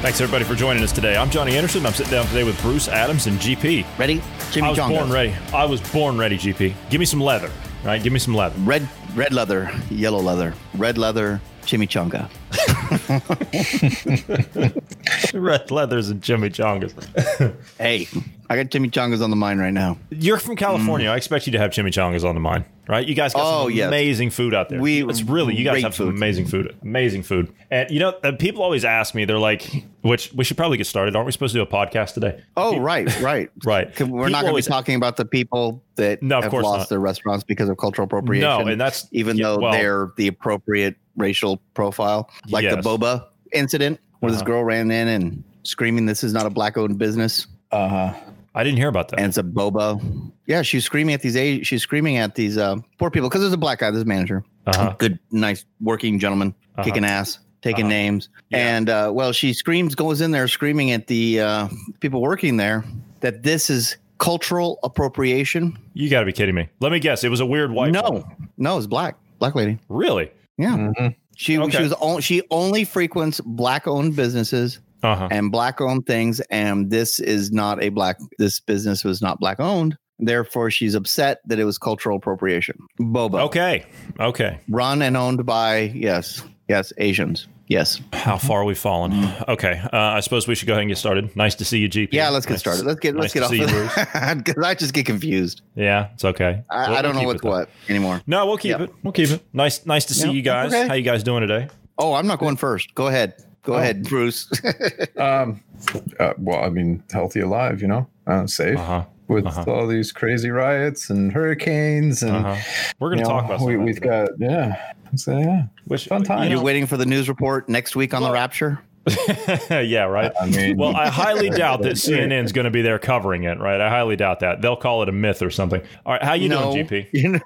Thanks everybody for joining us today. I'm Johnny Anderson. I'm sitting down today with Bruce Adams and GP. Ready? Jimmy I was born ready. I was born ready, GP. Give me some leather. Right? Give me some leather. Red, red leather, yellow leather, red leather, chimichanga. Red leathers and chimichangas. Hey, I got chimichangas on the mind right now. You're from California. I expect you to have chimichangas on the mind, right? You guys got Oh, some yes. amazing food out there. We- it's really you guys great have some food. amazing food, amazing food. And you know, people always ask me, they're like, "Which we should probably get started. Aren't we supposed to do a podcast today?" Oh, right, right, right. We're People not going to be talking about the people that No, of have course lost not. their restaurants because of cultural appropriation. No, and that's even yeah, though well, they're the appropriate racial profile, like Yes. the boba incident, where this Uh-huh. girl ran in and screaming, "This is not a black-owned business." Uh huh. I didn't hear about that. and it's a boba. Yeah, she's screaming at these. a- She's screaming at these uh, poor people because there's a black guy. This manager, Uh-huh. good, nice working gentleman, Uh-huh. kicking ass, taking Uh-huh. names, Yeah. and uh, well, she screams, goes in there screaming at the uh, people working there that this is cultural appropriation. You got to be kidding me. Let me guess. It was a weird white. no, woman. no, it's black, black lady. Really? Yeah, Mm-hmm. she Okay. she was on, she only frequents black owned businesses Uh huh. and black owned things and this is not a black this business was not black owned therefore she's upset that it was cultural appropriation boba Okay. Okay. run and owned by yes yes asians yes How far we've fallen? Okay. Uh, I suppose we should go ahead and get started. Nice to see you, GP. yeah let's get Nice- started let's get let's nice get off see you, Bruce. because i just get confused Yeah, it's okay. i, We'll- I don't we'll know what's what anymore No, we'll keep Yeah. it. We'll keep it. Nice, nice to see Yeah, you guys. okay. How you guys doing today? oh i'm not going first go ahead go Oh. ahead bruce Um, uh, well, I mean, healthy, alive, you know, uh, safe Uh huh. with uh-huh. all these crazy riots and hurricanes, and Uh huh. We're gonna know, talk about. we, we've got yeah, so yeah, Which fun time. you you're know- waiting for the news report next week on Well- the rapture yeah, right. I mean, Well, I highly doubt that CNN's going to be there covering it, right? I highly doubt that. They'll call it a myth or something. All right, how you No. doing, GP? You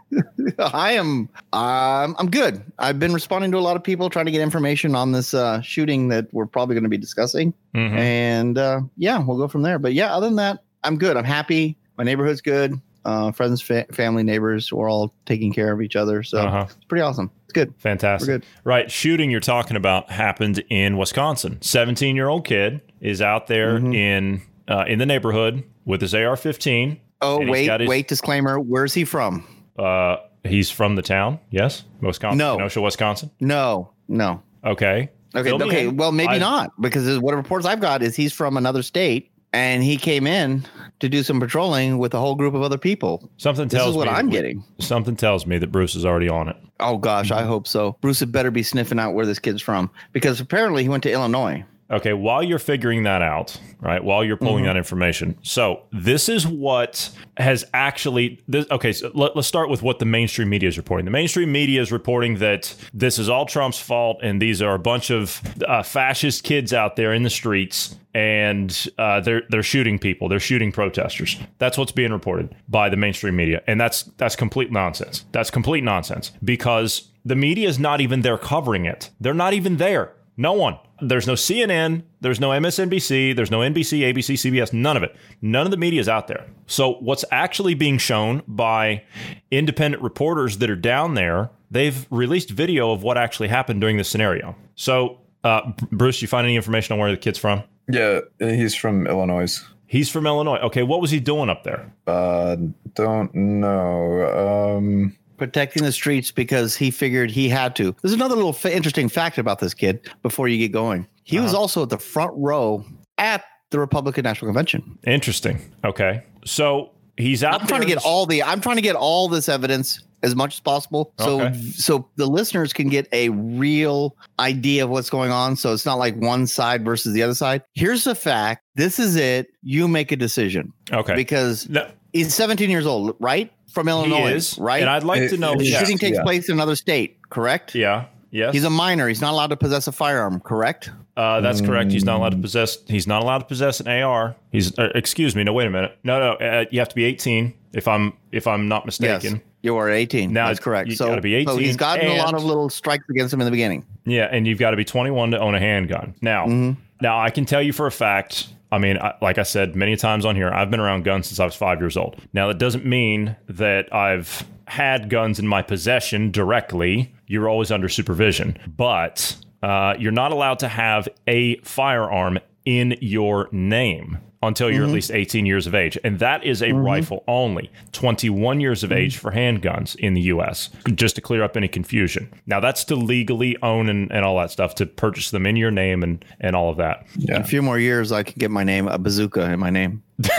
know, I am. Um, I'm good. I've been responding to a lot of people trying to get information on this uh, shooting that we're probably going to be discussing, Mhm. and uh, yeah, we'll go from there. But yeah, other than that, I'm good. I'm happy. My neighborhood's good. Uh, friends, fa- family, neighbors, we're all taking care of each other. So Uh-huh. it's pretty awesome. Good. Fantastic. We're good. Right. Shooting you're talking about happened in Wisconsin. 17 year old kid is out there Mhm. in uh, in the neighborhood with his AR 15. Oh wait, his- wait. Disclaimer. Where's he from? Uh, he's from the town. Yes. Wisconsin. No. Kenosha, Wisconsin. No, no. Okay. Okay, okay. Well, maybe I- not because what reports I've got is he's from another state and he came in to do some patrolling with a whole group of other people. Something This tells is what me that I'm getting. Something tells me that Bruce is already on it. Oh gosh. I hope so. Bruce had better be sniffing out where this kid's from because apparently he went to Illinois. Okay, while you're figuring that out, right? While you're pulling Mm-hmm. that information, so this is what has actually. This, okay, so let, us start with what the mainstream media is reporting. The mainstream media is reporting that this is all Trump's fault, and these are a bunch of uh, fascist kids out there in the streets, and uh, they're they're shooting people, they're shooting protesters. That's what's being reported by the mainstream media, and that's that's complete nonsense. That's complete nonsense because the media is not even there covering it. They're not even there. No one. There's no CNN. There's no MSNBC. There's no NBC, ABC, CBS. None of it. None of the media is out there. So what's actually being shown by independent reporters that are down there? They've released video of what actually happened during this scenario. So, uh, Bruce, you find any information on where the kid's from? yeah, he's from Illinois. He's from Illinois. Okay, what was he doing up there? Uh, don't know. Um, Protecting the streets because he figured he had to. There's another little fa- interesting fact about this kid before you get going. He was Uh-huh. also at the front row at the Republican National Convention. Interesting. Okay, so he's out. I'm trying to get all the I'm trying to get all this evidence as much as possible so Okay. so the listeners can get a real idea of what's going on so it's not like one side versus the other side. Here's the fact. This is it. You make a decision Okay. because No, he's 17 years old, right? From Illinois, is right? and I'd like It- to know. the Yeah, shooting takes yeah. place in another state, correct? Yeah. Yes. He's a minor. He's not allowed to possess a firearm, correct? Uh, that's correct. He's not allowed to Mm. possess. He's not allowed to possess an AR. He's. Uh, excuse me. No, wait a minute. No, no. Uh, you have to be 18. If I'm, if I'm not mistaken. Yes. You are 18. Now That's correct. you so, gotta be 18, so he's gotten a lot of little strikes against him in the beginning. Yeah, and you've got to be 21 to own a handgun. Now, Mhm. now I can tell you for a fact. I mean, I, like I said many times on here, I've been around guns since I was five years old. Now, that doesn't mean that I've had guns in my possession directly. You're always under supervision, but uh, you're not allowed to have a firearm in your name until you're at mm-hmm. least 18 years of age. And that is a mm-hmm. rifle only. 21 years of age mm. for handguns in the US, just to clear up any confusion. Now, that's to legally own and, and all that stuff, to purchase them in your name and, and all of that. In a few more years, I can get my name, a bazooka in my name.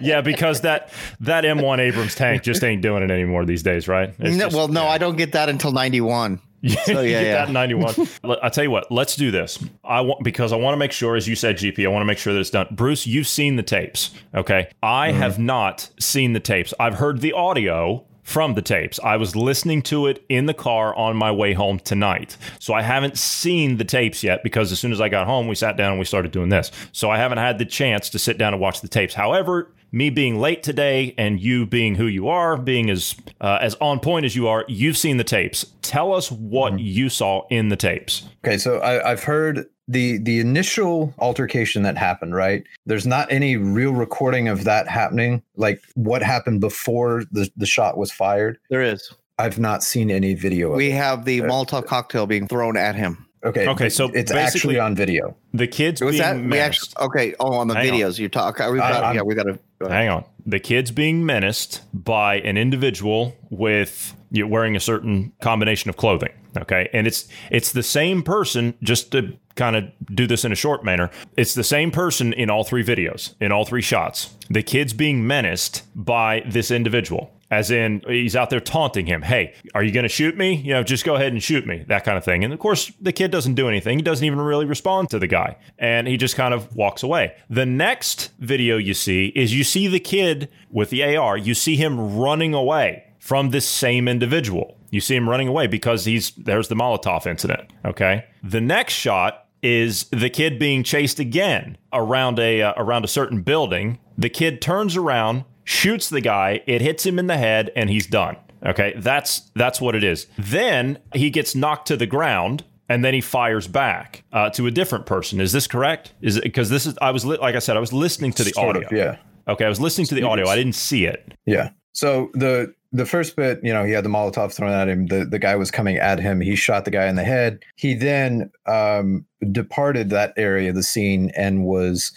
yeah, because that that M1 Abrams tank just ain't doing it anymore these days, right? No, just- well, no, I don't get that until 91. So yeah, you get yeah. that in 91. I tell you what, let's do this. I want because I want to make sure, as you said, GP, I want to make sure that it's done. Bruce, you've seen the tapes. Okay. I Mm-hmm. have not seen the tapes. I've heard the audio from the tapes. I was listening to it in the car on my way home tonight. So I haven't seen the tapes yet because as soon as I got home, we sat down and we started doing this. So I haven't had the chance to sit down and watch the tapes. However, me being late today and you being who you are, being as uh, as on point as you are, you've seen the tapes. Tell us what you saw in the tapes. Okay, so I, I've heard the the initial altercation that happened. Right, there's not any real recording of that happening. Like what happened before the the shot was fired. There is. I've not seen any video. Of We it. have the Molotov cocktail being thrown at him. Okay, Okay, so it's basically- actually on video. The kids Was being that we menaced. actually okay? Oh, on the Hang on. videos you talk. We uh, I- got, I'm- yeah, we got to. Hang on. The kids being menaced by an individual with you know, wearing a certain combination of clothing. Okay, and it's it's the same person. Just to kind of do this in a short manner, it's the same person in all three videos, in all three shots. The kids being menaced by this individual. As in, he's out there taunting him. Hey, are you going to shoot me? You know, just go ahead and shoot me. That kind of thing. And of course, the kid doesn't do anything. He doesn't even really respond to the guy. And he just kind of walks away. The next video you see is you see the kid with the AR. You see him running away from this same individual. You see him running away because he's there's the Molotov incident. Okay. The next shot is the kid being chased again around a uh, around a certain building. The kid turns around, shoots the guy, it hits him in the head, and he's done. Okay, that's that's what it is. Then he gets knocked to the ground, and then he fires back uh, to a different person. Is this correct? Is it because this is I was li- like I said I was listening to the Sort audio. of, yeah. Okay, I was listening to the audio. I didn't see it. Yeah. So the the first bit, you know, he had the Molotov thrown at him. The the guy was coming at him. He shot the guy in the head. He then um, departed that area of the scene and was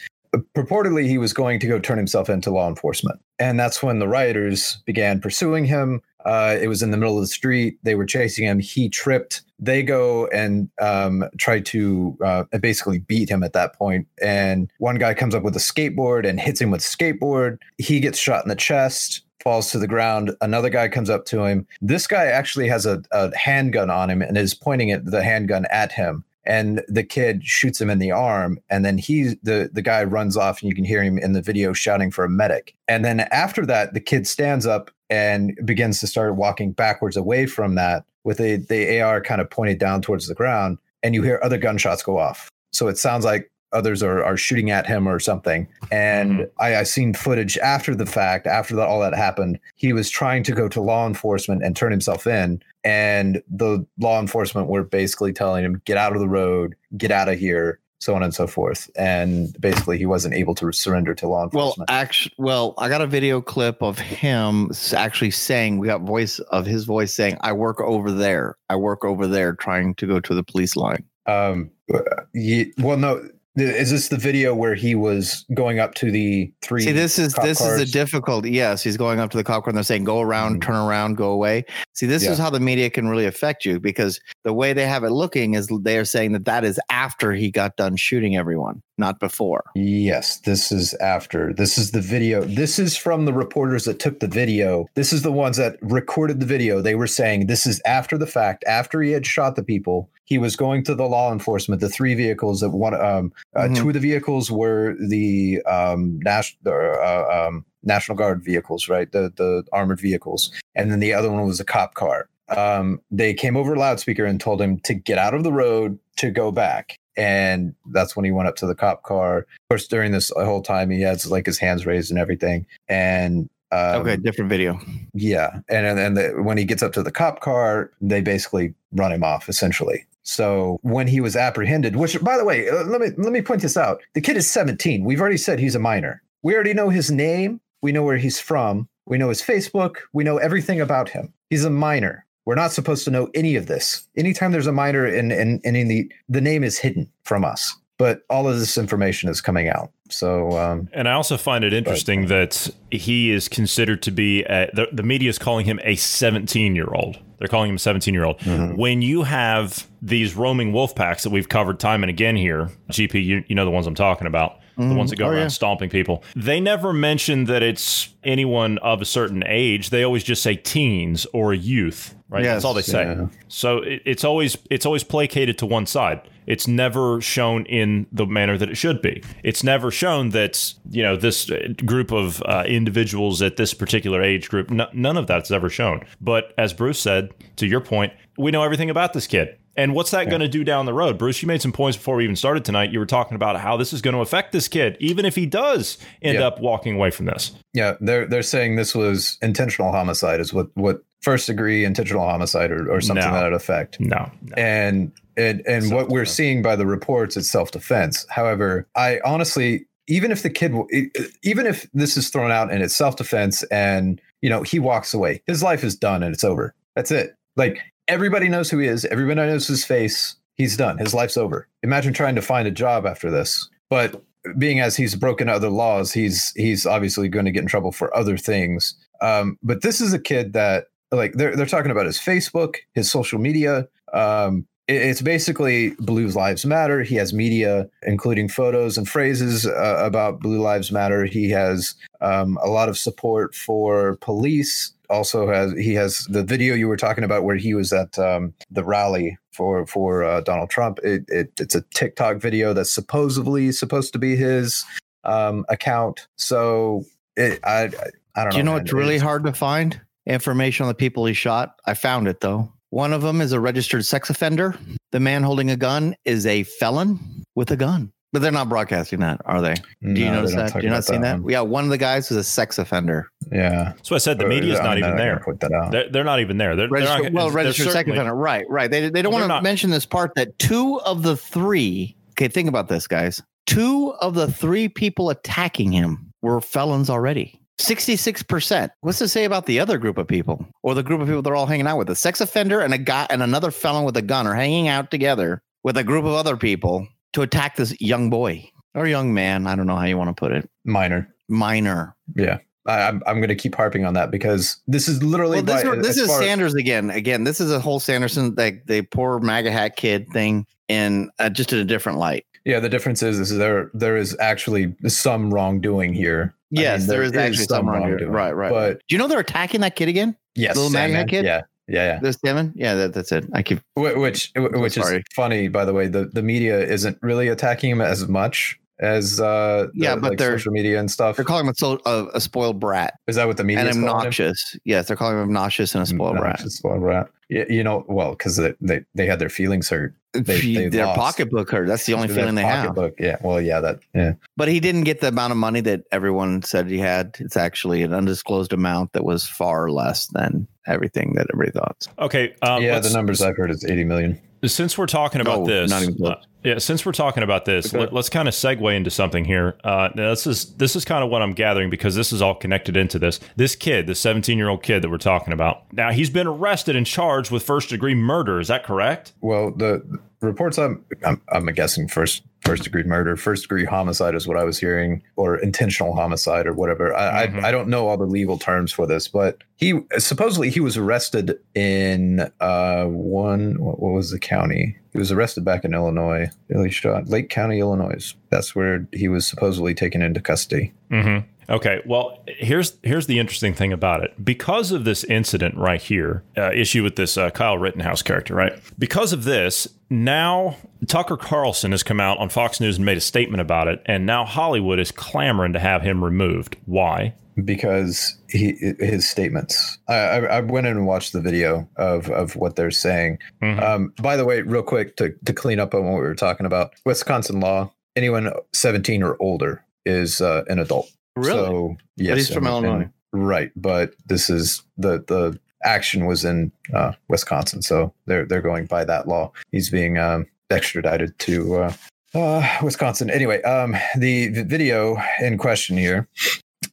purportedly he was going to go turn himself into law enforcement. And that's when the rioters began pursuing him. Uh, it was in the middle of the street. They were chasing him. He tripped. They go and um, try to uh, basically beat him at that point. And one guy comes up with a skateboard and hits him with a skateboard. He gets shot in the chest falls to the ground. Another guy comes up to him. This guy actually has a, a handgun on him and is pointing it, the handgun at him. And the kid shoots him in the arm, and then he the the guy runs off, and you can hear him in the video shouting for a medic. And then after that, the kid stands up and begins to start walking backwards away from that with a, the AR kind of pointed down towards the ground, and you hear other gunshots go off. So it sounds like others are, are shooting at him or something. And Mhm. I, I seen footage after the fact, after that, all that happened. He was trying to go to law enforcement and turn himself in. And the law enforcement were basically telling him, get out of the road, get out of here, so on and so forth. And basically, he wasn't able to surrender to law enforcement. Well, actually, well, I got a video clip of him actually saying, we got voice of his voice saying, I work over there. I work over there trying to go to the police line. um, ye- well, no. Is this the video where he was going up to the three? See, this is this is cars? the difficulty. Yes, he's going up to the cop car and they're saying, "Go around, Mhm. turn around, go away." See, this is how the media can really affect you because the way they have it looking is they are saying that that is after he got done shooting everyone, not before. Yes, this is after. This is the video. This is from the reporters that took the video. This is the ones that recorded the video. They were saying this is after the fact, after he had shot the people. He was going to the law enforcement. The three vehicles that one, um, uh, Mhm. two of the vehicles were the um, national uh, um, National Guard vehicles, right? The the armored vehicles, and then the other one was a cop car. um, they came over loudspeaker and told him to get out of the road to go back. And that's when he went up to the cop car. Of course, during this whole time, he has like his hands raised and everything. And um, okay, different video. yeah, and and then the, when he gets up to the cop car, they basically run him off essentially. So when he was apprehended, which by the way, uh, let me let me point this out: the kid is 17. We've already said he's a minor. We already know his name. We know where he's from. We know his Facebook. We know everything about him. He's a minor. We're not supposed to know any of this. Anytime there's a minor and and, and in the the name is hidden from us. But all of this information is coming out. So um, And I also find it interesting that he is considered to be, a, the, the media is calling him a 17 year old. They're calling him a 17 year old. When you have these roaming wolf packs that we've covered time and again here, GP, you, you know the ones I'm talking about, the ones that go Oh, around yeah. stomping people, they never mention that it's anyone of a certain age. They always just say teens or youth, right? Yes, That's all they say. yeah. So it, it's always it's always placated to one side. It's never shown in the manner that it should be. It's never shown that you know this group of uh, individuals at this particular age group. N- none of that's ever shown. But as Bruce said, to your point, we know everything about this kid. And what's that going to do down the road? Bruce, you made some points before we even started tonight. You were talking about how this is going to affect this kid, even if he does end Yeah. up walking away from this. Yeah, they're they're saying this was intentional homicide, is what what first degree intentional homicide or, or something No. that effect. No, no. And and and what we're seeing by the reports, it's self defense. However, I honestly, even if the kid, even if this is thrown out and it's self defense, and you know he walks away, his life is done and it's over. That's it. Like everybody knows who he is. Everybody knows his face. He's done. His life's over. Imagine trying to find a job after this. But being as he's broken other laws, he's he's obviously going to get in trouble for other things. Um, but this is a kid that like they're they're talking about his Facebook, his social media. Um, it's basically Blue Lives Matter. He has media, including photos and phrases uh, about Blue Lives Matter. He has um, a lot of support for police. Also has he has the video you were talking about where he was at um, the rally for for uh, Donald Trump. It, it it's a TikTok video that's supposedly supposed to be his um, account. So it, I I don't know. Do you know man. what's really hard to find? Information on the people he shot. I found it though. One of them is a registered sex offender. The man holding a gun is a felon with a gun. But they're not broadcasting that, are they? Do you No, notice that? talk Do you not about seen that? one. Yeah, one of the guys was a sex offender. Yeah. So I said. The media's I not even there. gonna Put that out. They're, they're not even there. They're, they're Registered, not, well, registered sex offender. Right, right. They, they don't Well, want to not- mention this part that two of the three, okay, think about this, guys. Two of the three people attacking him were felons already. 66%. What's to say about the other group of people or the group of people they're all hanging out with? A sex offender and a guy and another felon with a gun are hanging out together with a group of other people to attack this young boy or young man. I don't know how you want to put it. Minor. Minor. Yeah. I, I'm I'm going to keep harping on that because this is literally Well, this, why- this is Sanders again. Again, this is a whole Sanderson, like the poor MAGA hat kid thing, and uh, just in a different light. Yeah, the difference is, is there there is actually some wrongdoing here. I Yes, mean, there is actually some wrongdoing. Right, right. But Do you know they're attacking that kid again? yes, Little Sandmann, kid? Yeah, yeah, This Devin? Yeah, that, that's it. I keep. yeah. Which which is funny, by the way. The the media isn't really attacking him as much as uh the, Yeah, but like they're- social media and stuff. They're calling him a, so, a, a spoiled brat Is that what the media and is obnoxious. Yes, they're calling him obnoxious and a spoiled brat. Obnoxious spoiled brat. Yeah, you know, well, because they, they they had their feelings hurt. They- they Their lost. pocketbook hurt. That's the only Their feeling they have. pocketbook. Yeah, well, yeah, that yeah. But he didn't get the amount of money that everyone said he had. It's actually an undisclosed amount that was far less than everything that everybody thought. Okay. Um, yeah, the numbers I've heard is 80 million. Since we're talking about No, this, even close. uh, yeah. Since we're talking about this, Okay. let, us kind of segue into something here. Uh, this is this is kind of what I'm gathering because this is all connected into this. This kid, the 17 year old kid that we're talking about, now he's been arrested and charged with first degree murder. Is that correct? Well, the reports I'm, I'm I'm guessing first first degree murder, first degree homicide is what I was hearing, or intentional homicide or whatever. I, Mhm. I I don't know all the legal terms for this, but he supposedly he was arrested in uh one what, what was the county? He was arrested back in Illinois, Billy shot Lake County, Illinois. That's where he was supposedly taken into custody. Mm-hmm. Okay. Well, here's here's the interesting thing about it. Because of this incident right here, uh, issue with this uh, Kyle Rittenhouse character, right? Because of this, now Tucker Carlson has come out on Fox News and made a statement about it, and now Hollywood is clamoring to have him removed. Why? because he his statements. I, I, I went in and watched the video of of what they're saying. Mhm. Um, by the way, real quick to to clean up on what we were talking about, Wisconsin law: anyone 17 or older is uh, an adult. So yes, he's from and- Illinois. and- right? But this is the the action was in uh, Wisconsin, so they're they're going by that law. He's being um, extradited to uh, uh, Wisconsin. Anyway, um, the, the video in question here,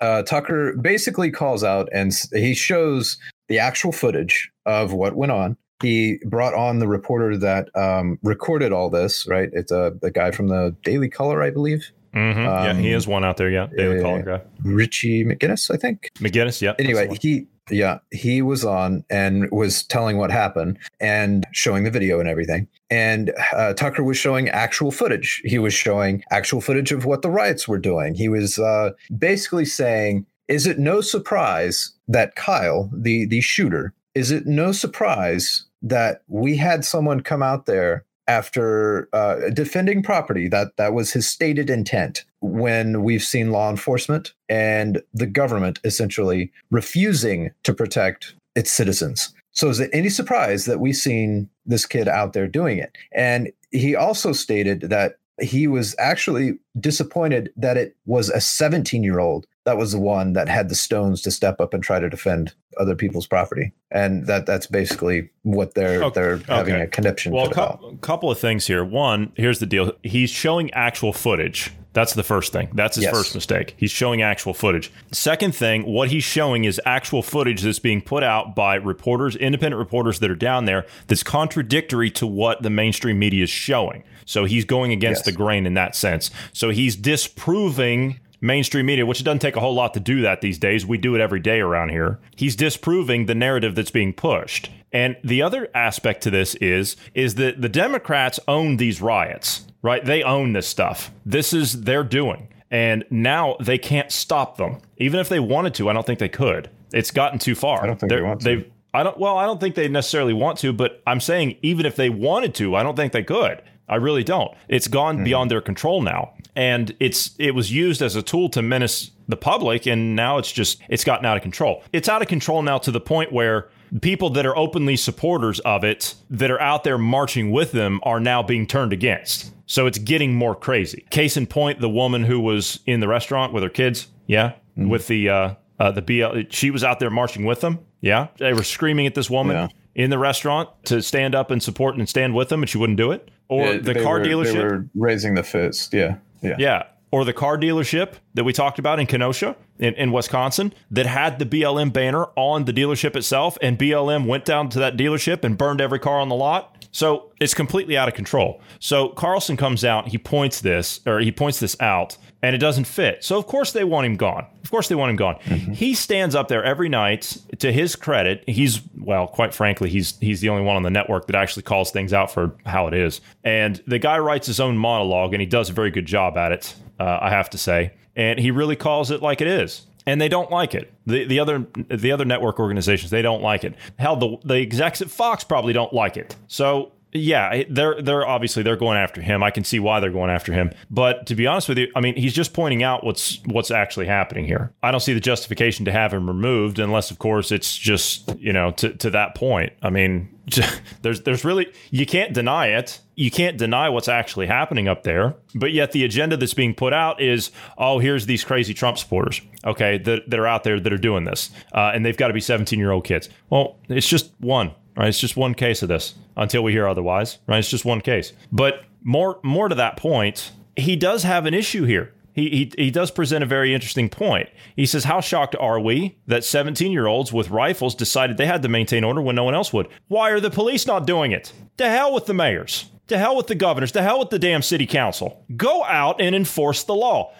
uh, Tucker basically calls out and he shows the actual footage of what went on. He brought on the reporter that um, recorded all this. Right, it's a, a guy from the Daily Caller, I believe, Mhm. yeah, Um, he is one out there. Yeah, Daily yeah, Caller yeah. guy. Richie McGinnis, I think. McGinnis. yeah. anyway he yeah he was on and was telling what happened and showing the video and everything and uh, tucker was showing actual footage he was showing actual footage of what the riots were doing he was uh, basically saying is it no surprise that kyle the the shooter is it no surprise that we had someone come out there after uh, defending property that that was his stated intent when we've seen law enforcement and the government essentially refusing to protect its citizens. So is it any surprise that we've seen this kid out there doing it? And he also stated that he was actually disappointed that it was a 17 year old that was the one that had the stones to step up and try to defend other people's property and that that's basically what they're Okay, they're having okay. a conniption Well, a couple of things here. One, here's the deal. He's showing actual footage. That's the first thing. That's his Yes. first mistake. He's showing actual footage. Second thing, what he's showing is actual footage that's being put out by reporters, independent reporters that are down there, that's contradictory to what the mainstream media is showing. So he's going against Yes. the grain in that sense. So he's disproving mainstream media, which it doesn't take a whole lot to do that these days. We do it every day around here. He's disproving the narrative that's being pushed. And the other aspect to this is is that the Democrats own these riots, right? They own this stuff. This is their doing. And now they can't stop them. Even if they wanted to, I don't think they could. It's gotten too far. I don't think they They're- want to. they've- I don't. Well, I don't think they necessarily want to, but I'm saying even if they wanted to, I don't think they could. I really don't. It's gone Mm-hmm. beyond their control now, and it's it was used as a tool to menace the public, and now it's just it's gotten out of control. It's out of control now to the point where people that are openly supporters of it, that are out there marching with them, are now being turned against. So it's getting more crazy. Case in point, the woman who was in the restaurant with her kids, yeah, Mm-hmm. with the uh, uh, the BL, she was out there marching with them. Yeah, they were screaming at this woman Yeah. in the restaurant to stand up and support and stand with them, and she wouldn't do it. Or Yeah, the car were- dealership, They were raising the fist. Yeah. Yeah. yeah. Or the car dealership that we talked about in Kenosha, in, in Wisconsin, that had the BLM banner on the dealership itself, and BLM went down to that dealership and burned every car on the lot. So it's completely out of control. So Carlson comes out, he points this, or he points this out, and it doesn't fit. So of course they want him gone. Of course they want him gone. He stands up there every night. To his credit, he's well, quite frankly, he's he's the only one on the network that actually calls things out for how it is. And the guy writes his own monologue, and he does a very good job at it. Uh, I have to say, and he really calls it like it is. And they don't like it. The the other the other network organizations they don't like it. Hell, the the execs at Fox probably don't like it. So yeah, they're they're obviously they're going after him. I can see why they're going after him. But to be honest with you, I mean, he's just pointing out what's what's actually happening here. I don't see the justification to have him removed unless of course it's just, you know, to to that point. I mean, there's there's really you can't deny it. You can't deny what's actually happening up there. But yet the agenda that's being put out is, oh, here's these crazy Trump supporters, okay, that, that are out there that are doing this, uh, and they've got to be 17 year old kids. Well, it's just one right? It's just one case of this until we hear otherwise, right? It's just one case. But more more to that point, he does have an issue here. He, he, he does present a very interesting point. He says, How shocked are we that 17 year olds with rifles decided they had to maintain order when no one else would? Why are the police not doing it? To hell with the mayors. To hell with the governors. To hell with the damn city council. Go out and enforce the law.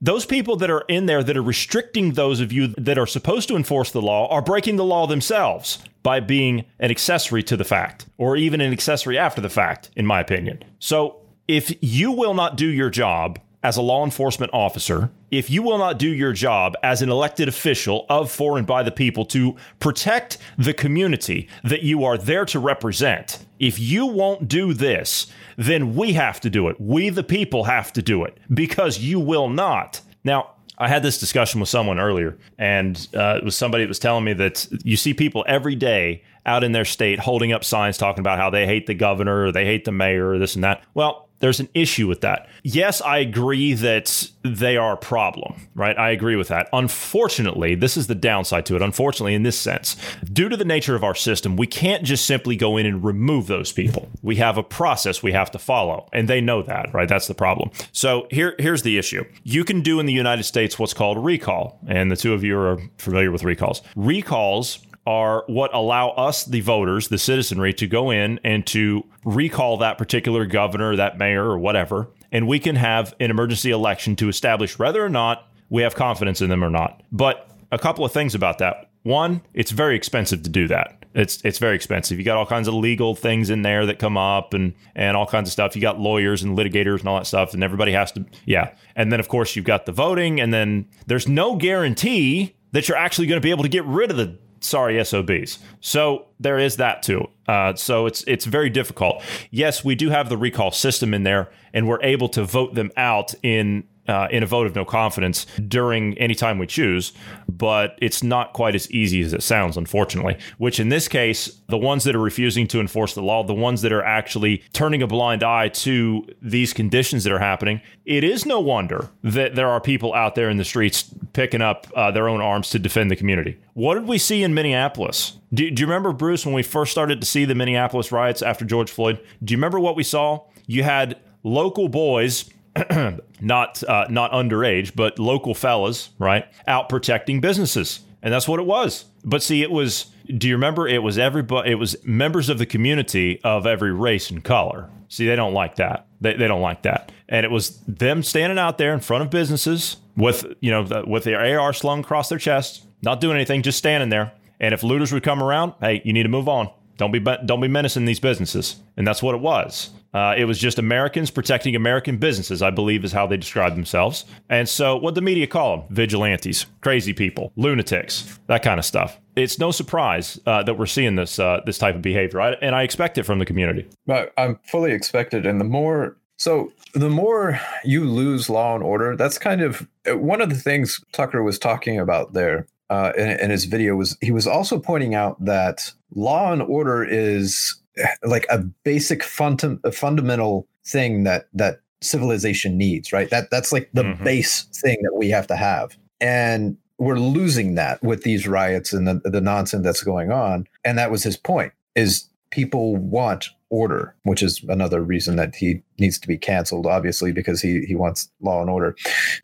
Those people that are in there that are restricting those of you that are supposed to enforce the law are breaking the law themselves by being an accessory to the fact, or even an accessory after the fact, in my opinion. So if you will not do your job as a law enforcement officer, if you will not do your job as an elected official of, for, and by the people to protect the community that you are there to represent, if you won't do this, then we have to do it. We, the people, have to do it because you will not. Now, I had this discussion with someone earlier, and uh, it was somebody that was telling me that you see people every day out in their state holding up signs talking about how they hate the governor or they hate the mayor or this and that. Well, there's an issue with that. Yes, I agree that they are a problem, right? I agree with that. Unfortunately, this is the downside to it. Unfortunately, in this sense, due to the nature of our system, we can't just simply go in and remove those people. We have a process we have to follow, and they know that, right? That's the problem. So here, here's the issue. You can do in the United States what's called recall, and the two of you are familiar with recalls. Recalls are what allow us, the voters, the citizenry, to go in and to recall that particular governor, that mayor, or whatever. And we can have an emergency election to establish whether or not we have confidence in them or not. But a couple of things about that. One, it's very expensive to do that. It's it's very expensive. You got all kinds of legal things in there that come up and and all kinds of stuff. You got lawyers and litigators and all that stuff, and everybody has to yeah. And then of course you've got the voting, and then there's no guarantee that you're actually going to be able to get rid of the sorry SOBs. So there is that too. Uh, so it's it's very difficult. Yes, we do have the recall system in there, and we're able to vote them out in uh, in a vote of no confidence during any time we choose, but it's not quite as easy as it sounds, unfortunately. Which in this case, the ones that are refusing to enforce the law, the ones that are actually turning a blind eye to these conditions that are happening, it is no wonder that there are people out there in the streets picking up uh, their own arms to defend the community. What did we see in Minneapolis? Do, do you remember, Bruce, when we first started to see the Minneapolis riots after George Floyd? Do you remember what we saw? You had local boys not uh, not underage, but local fellas, right, out protecting businesses, and that's what it was. But see, it was. Do you remember? It was everybody. It was members of the community of every race and color. See, they don't like that. They, they don't like that. And it was them standing out there in front of businesses with you know with their AR slung across their chest, not doing anything, just standing there. And if looters would come around, hey, you need to move on. Don't be don't be menacing these businesses. And that's what it was. Uh, it was just Americans protecting American businesses, I believe, is how they describe themselves. And so, what the media call them vigilantes, crazy people, lunatics, that kind of stuff. It's no surprise uh, that we're seeing this uh, this type of behavior, I, and I expect it from the community. But I'm fully expected, and the more so, the more you lose law and order, that's kind of one of the things Tucker was talking about there uh, in, in, his video was he was also pointing out that law and order is like a basic funda- a fundamental thing that that civilization needs right? That that's like the mm-hmm. base thing that we have to have. And we're losing that with these riots and the, the nonsense that's going on. And that was his point is people want order, which is another reason that he needs to be canceled, obviously, because he he wants law and order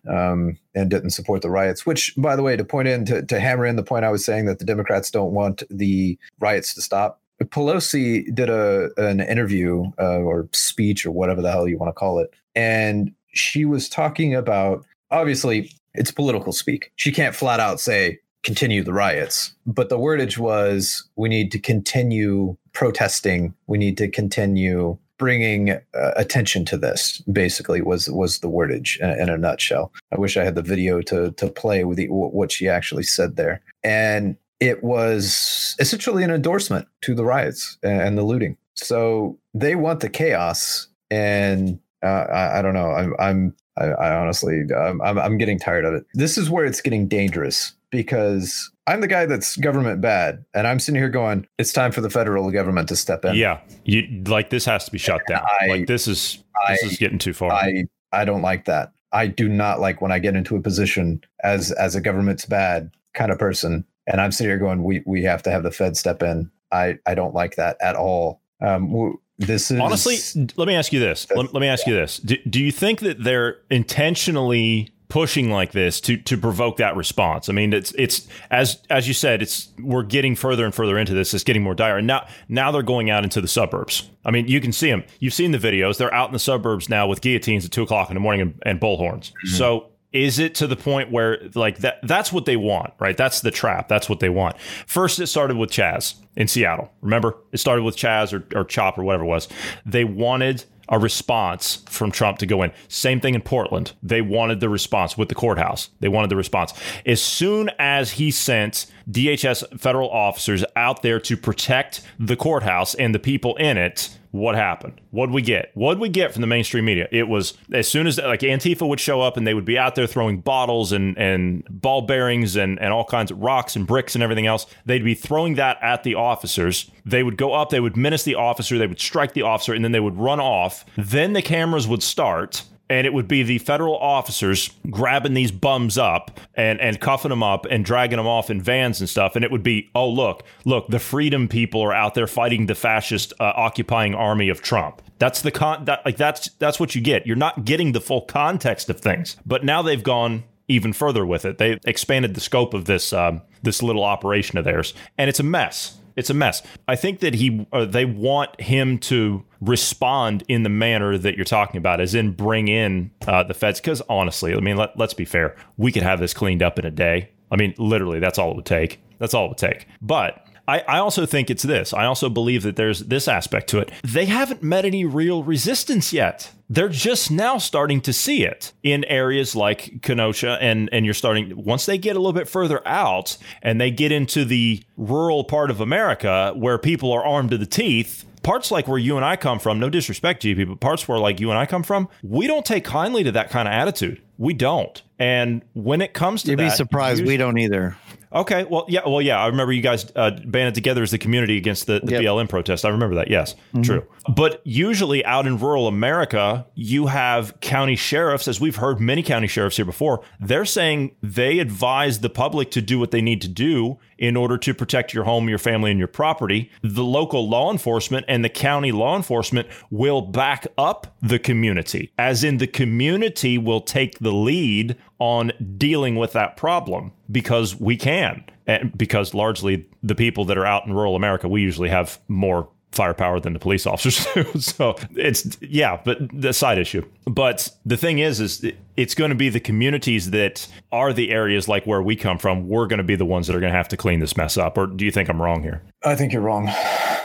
um, and didn't support the riots. Which, by the way, to point in to, to hammer in the point I was saying that the Democrats don't want the riots to stop. Pelosi did a an interview uh, or speech or whatever the hell you want to call it, and she was talking about obviously it's political speak. She can't flat out say continue the riots. But the wordage was we need to continue protesting. We need to continue bringing uh, attention to this basically was was the wordage in, in, a nutshell. I wish i had the video to to play with the, what she actually said there. And it was essentially an endorsement to the riots and the looting. So they want the chaos and uh, I, I, don't know. I'm i'm I, I honestly I'm, I'm getting tired of it. This is where it's getting dangerous because I'm the guy that's government bad, and I'm sitting here going, "It's time for the federal government to step in." Yeah, you like this has to be shut down. I, like this is this I, is getting too far. I I don't like that. I do not like when I get into a position as as a government's bad kind of person, and I'm sitting here going, "We we have to have the Fed step in." I I don't like that at all. Um, this is honestly. Let me ask you this. Let, let me ask you this. Do, do you think that they're intentionally pushing like this to to provoke that response. I mean, it's it's as as you said, it's we're getting further and further into this. It's getting more dire. And now now they're going out into the suburbs. I mean, you can see them. You've seen the videos. They're out in the suburbs now with guillotines at two o'clock in the morning and, and bullhorns. Mm-hmm. So is it to the point where like that that's what they want right that's the trap that's what they want first it started with chaz in seattle remember it started with chaz or, or chop or whatever it was they wanted a response from Trump to go in. Same thing in Portland. They wanted the response with the courthouse. They wanted the response. As soon as he sent DHS federal officers out there to protect the courthouse and the people in it, what happened? What'd we get? What'd we get from the mainstream media? It was as soon as like Antifa would show up and they would be out there throwing bottles and, and ball bearings and, and all kinds of rocks and bricks and everything else. They'd be throwing that at the officers. They would go up, they would menace the officer, they would strike the officer, and then they would run off. Then the cameras would start and it would be the federal officers grabbing these bums up and, and cuffing them up and dragging them off in vans and stuff. And it would be, oh, look, look, the freedom people are out there fighting the fascist uh, occupying army of Trump. That's the con that like that's that's what you get. You're not getting the full context of things. But now they've gone even further with it. They've expanded the scope of this um, this little operation of theirs, and it's a mess. It's a mess. I think that he uh, they want him to respond in the manner that you're talking about, as in bring in uh, the feds. Because honestly, I mean, let, let's be fair, we could have this cleaned up in a day. I mean, literally, that's all it would take. That's all it would take. But I, I, also think it's this. I also believe that there's this aspect to it. They haven't met any real resistance yet. They're just now starting to see it in areas like Kenosha, and and you're starting once they get a little bit further out and they get into the rural part of America where people are armed to the teeth parts like where you and I come from, no disrespect, GP, but parts where like you and I come from, we don't take kindly to that kind of attitude. We don't. And when it comes to You'd that, be surprised usually- we don't either. Okay, well, yeah, well, yeah. I remember you guys uh, banded together as the community against the, the Yep. BLM protest. I remember that. Yes, true. But usually, out in rural America, you have county sheriffs, as we've heard many county sheriffs here before. They're saying they advise the public to do what they need to do in order to protect your home, your family, and your property. The local law enforcement and the county law enforcement will back up the community, as in the community will take the lead on dealing with that problem because we can. And because largely the people that are out in rural America, we usually have more firepower than the police officers do. so it's yeah, but the side issue. But the thing is, is it's going to be the communities that are the areas like where we come from. We're going to be the ones that are going to have to clean this mess up. Or do you think I'm wrong here? I think you're wrong,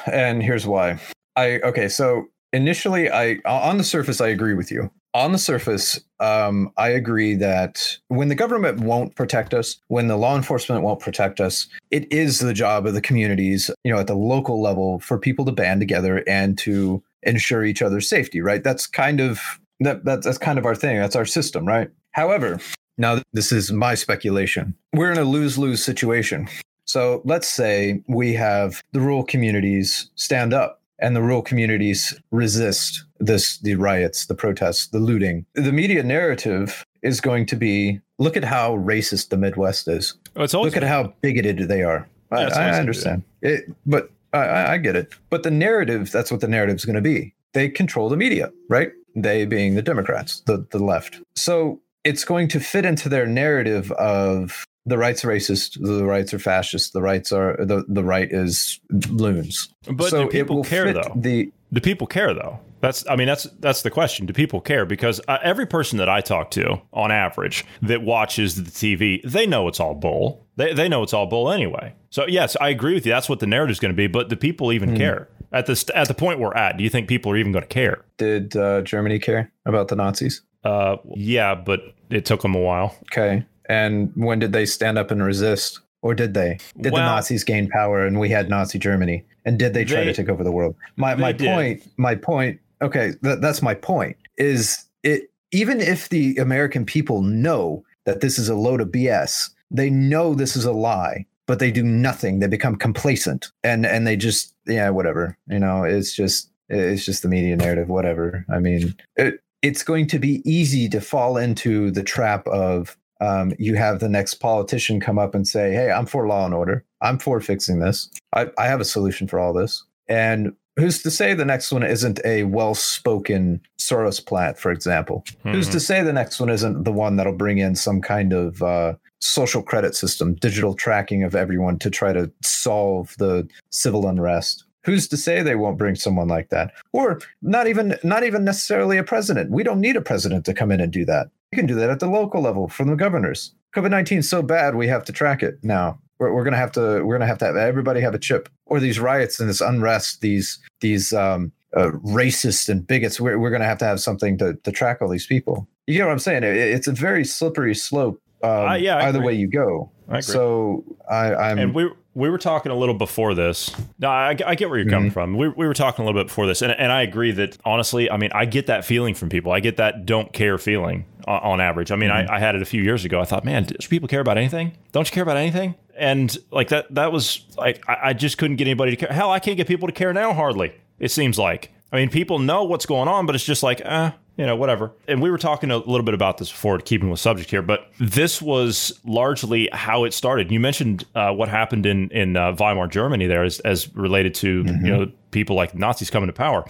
and here's why. I okay, so initially, I on the surface, I agree with you. On the surface, um, I agree that when the government won't protect us, when the law enforcement won't protect us, it is the job of the communities, you know, at the local level, for people to band together and to ensure each other's safety. Right? That's kind of that, that that's kind of our thing. That's our system, right? However, now this is my speculation. We're in a lose lose situation. So let's say we have the rural communities stand up and the rural communities resist this the riots, the protests, the looting. The media narrative is going to be look at how racist the Midwest is. Oh, it's Look at how bigoted they are. I, I understand it, but I- I, I get it. But the narrative, that's what the narrative is going to be. They control the media, right? They being the Democrats, the, the left. So it's going to fit into their narrative of the right's are racist, the rights are fascist, the rights are the, the right is loons. But so do people care though? The Do people care though? That's I mean that's that's the question. Do people care? Because uh, every person that I talk to, on average, that watches the TV, they know it's all bull. They they know it's all bull anyway. So yes, I agree with you. That's what the narrative is going to be. But do people even care at the st- at the point we're at? Do you think people are even going to care? did uh, Germany care about the Nazis? Uh, yeah, but it took them a while. Okay. And when did they stand up and resist? Or did they? Did Well- the Nazis gain power and we had Nazi Germany? And did they try They- to take over the world? My my did. point, my point, okay, th- that's my point. Is it even if the American people know that this is a load of BS, they know this is a lie, but they do nothing. They become complacent and and they just yeah, whatever. You know, it's just it's just the media narrative, whatever. I mean, it, it's going to be easy to fall into the trap of um, you have the next politician come up and say, Hey, I'm for law and order. I'm for fixing this. I, I have a solution for all this. And who's to say the next one isn't a well spoken Soros plant, for example? Who's Mhm. to say the next one isn't the one that'll bring in some kind of uh, social credit system, digital tracking of everyone to try to solve the civil unrest? Who's to say they won't bring someone like that? Or not even not even necessarily a president. We don't need a president to come in and do that. You can do that at the local level from the governors. COVID nineteen is so bad we have to track it now. We're, we're gonna have to we're gonna have to have everybody have a chip. Or these riots and this unrest, these these um, uh, racists and bigots. We're, we're gonna have to have something to to track all these people. You get what I'm saying? It, it's a very slippery slope. Um, Uh, yeah, I either agree. way you go. I agree. So I, I'm and we we were talking a little before this. No, I, I get where you're coming mm-hmm. from. We, we were talking a little bit before this, and, and I agree that honestly, I mean, I get that feeling from people. I get that don't care feeling on, on average. I mean, I, mm-hmm. I had it a few years ago. I thought, man, do people care about anything? Don't you care about anything? And like that, that was like, I, I just couldn't get anybody to care. Hell, I can't get people to care now, hardly. It seems like. I mean, people know what's going on, but it's just like, eh, you know, whatever. And we were talking a little bit about this before, keeping with subject here, but this was largely how it started. You mentioned uh, what happened in in uh, Weimar Germany there, as, as related to you know people like Nazis coming to power.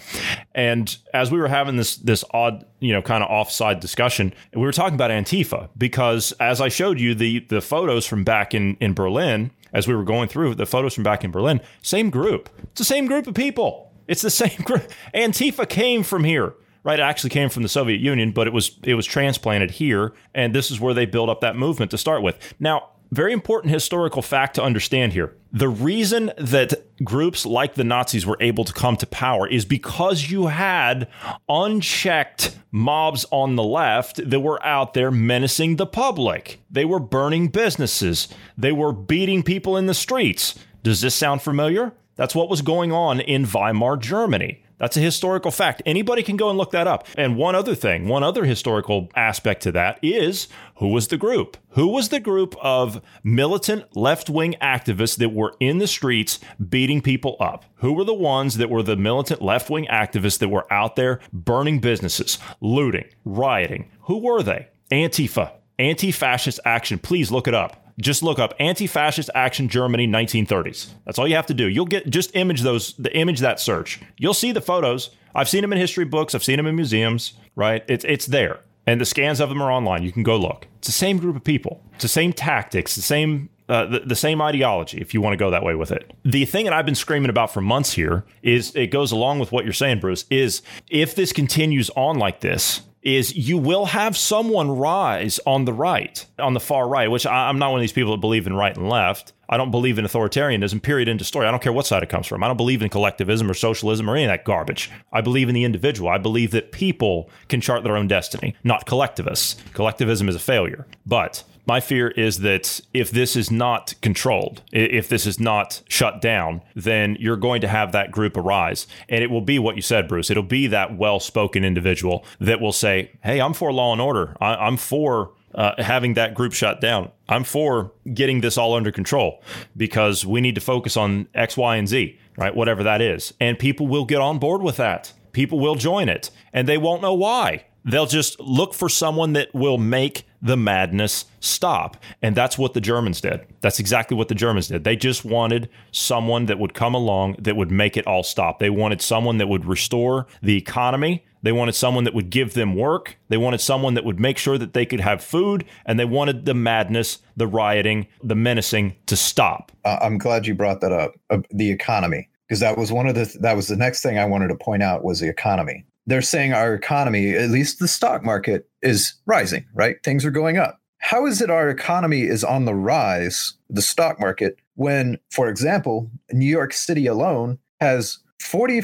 And as we were having this this odd, you know, kind of offside discussion, we were talking about Antifa because as I showed you the the photos from back in in Berlin, as we were going through the photos from back in Berlin, same group. It's the same group of people. It's the same group. Antifa came from here right? It actually came from the Soviet Union, but it was it was transplanted here, and this is where they built up that movement to start with. Now, very important historical fact to understand here. The reason that groups like the Nazis were able to come to power is because you had unchecked mobs on the left that were out there menacing the public. They were burning businesses, they were beating people in the streets. Does this sound familiar? That's what was going on in Weimar Germany. That's a historical fact. Anybody can go and look that up. And one other thing, one other historical aspect to that is who was the group? Who was the group of militant left wing activists that were in the streets beating people up? Who were the ones that were the militant left wing activists that were out there burning businesses, looting, rioting? Who were they? Antifa, anti fascist action. Please look it up just look up anti-fascist action Germany 1930s. That's all you have to do. You'll get just image those the image that search. You'll see the photos. I've seen them in history books, I've seen them in museums, right? It's it's there. And the scans of them are online. You can go look. It's the same group of people. It's the same tactics, the same uh, the, the same ideology, if you want to go that way with it. The thing that I've been screaming about for months here is it goes along with what you're saying, Bruce, is if this continues on like this, is you will have someone rise on the right, on the far right, which I, am not one of these people that believe in right and left. I don't believe in authoritarianism, period, end of story. I don't care what side it comes from. I don't believe in collectivism or socialism or any of that garbage. I believe in the individual. I believe that people can chart their own destiny, not collectivists. Collectivism is a failure. But my fear is that if this is not controlled, if this is not shut down, then you're going to have that group arise. And it will be what you said, Bruce. It'll be that well spoken individual that will say, Hey, I'm for law and order. I- am for uh, having that group shut down. I'm for getting this all under control because we need to focus on X, Y, and Z, right? Whatever that is. And people will get on board with that. People will join it and they won't know why. They'll just look for someone that will make the madness stop. And that's what the Germans did. That's exactly what the Germans did. They just wanted someone that would come along that would make it all stop. They wanted someone that would restore the economy. They wanted someone that would give them work. They wanted someone that would make sure that they could have food. And they wanted the madness, the rioting, the menacing to stop. Uh, I'm glad you brought that up. Uh, the economy because that was one of the that was the next thing I wanted to point out was the economy they're saying our economy, at least the stock market, is rising, right? Things are going up. How is it our economy is on the rise, the stock market, when, for example, New York City alone has 40,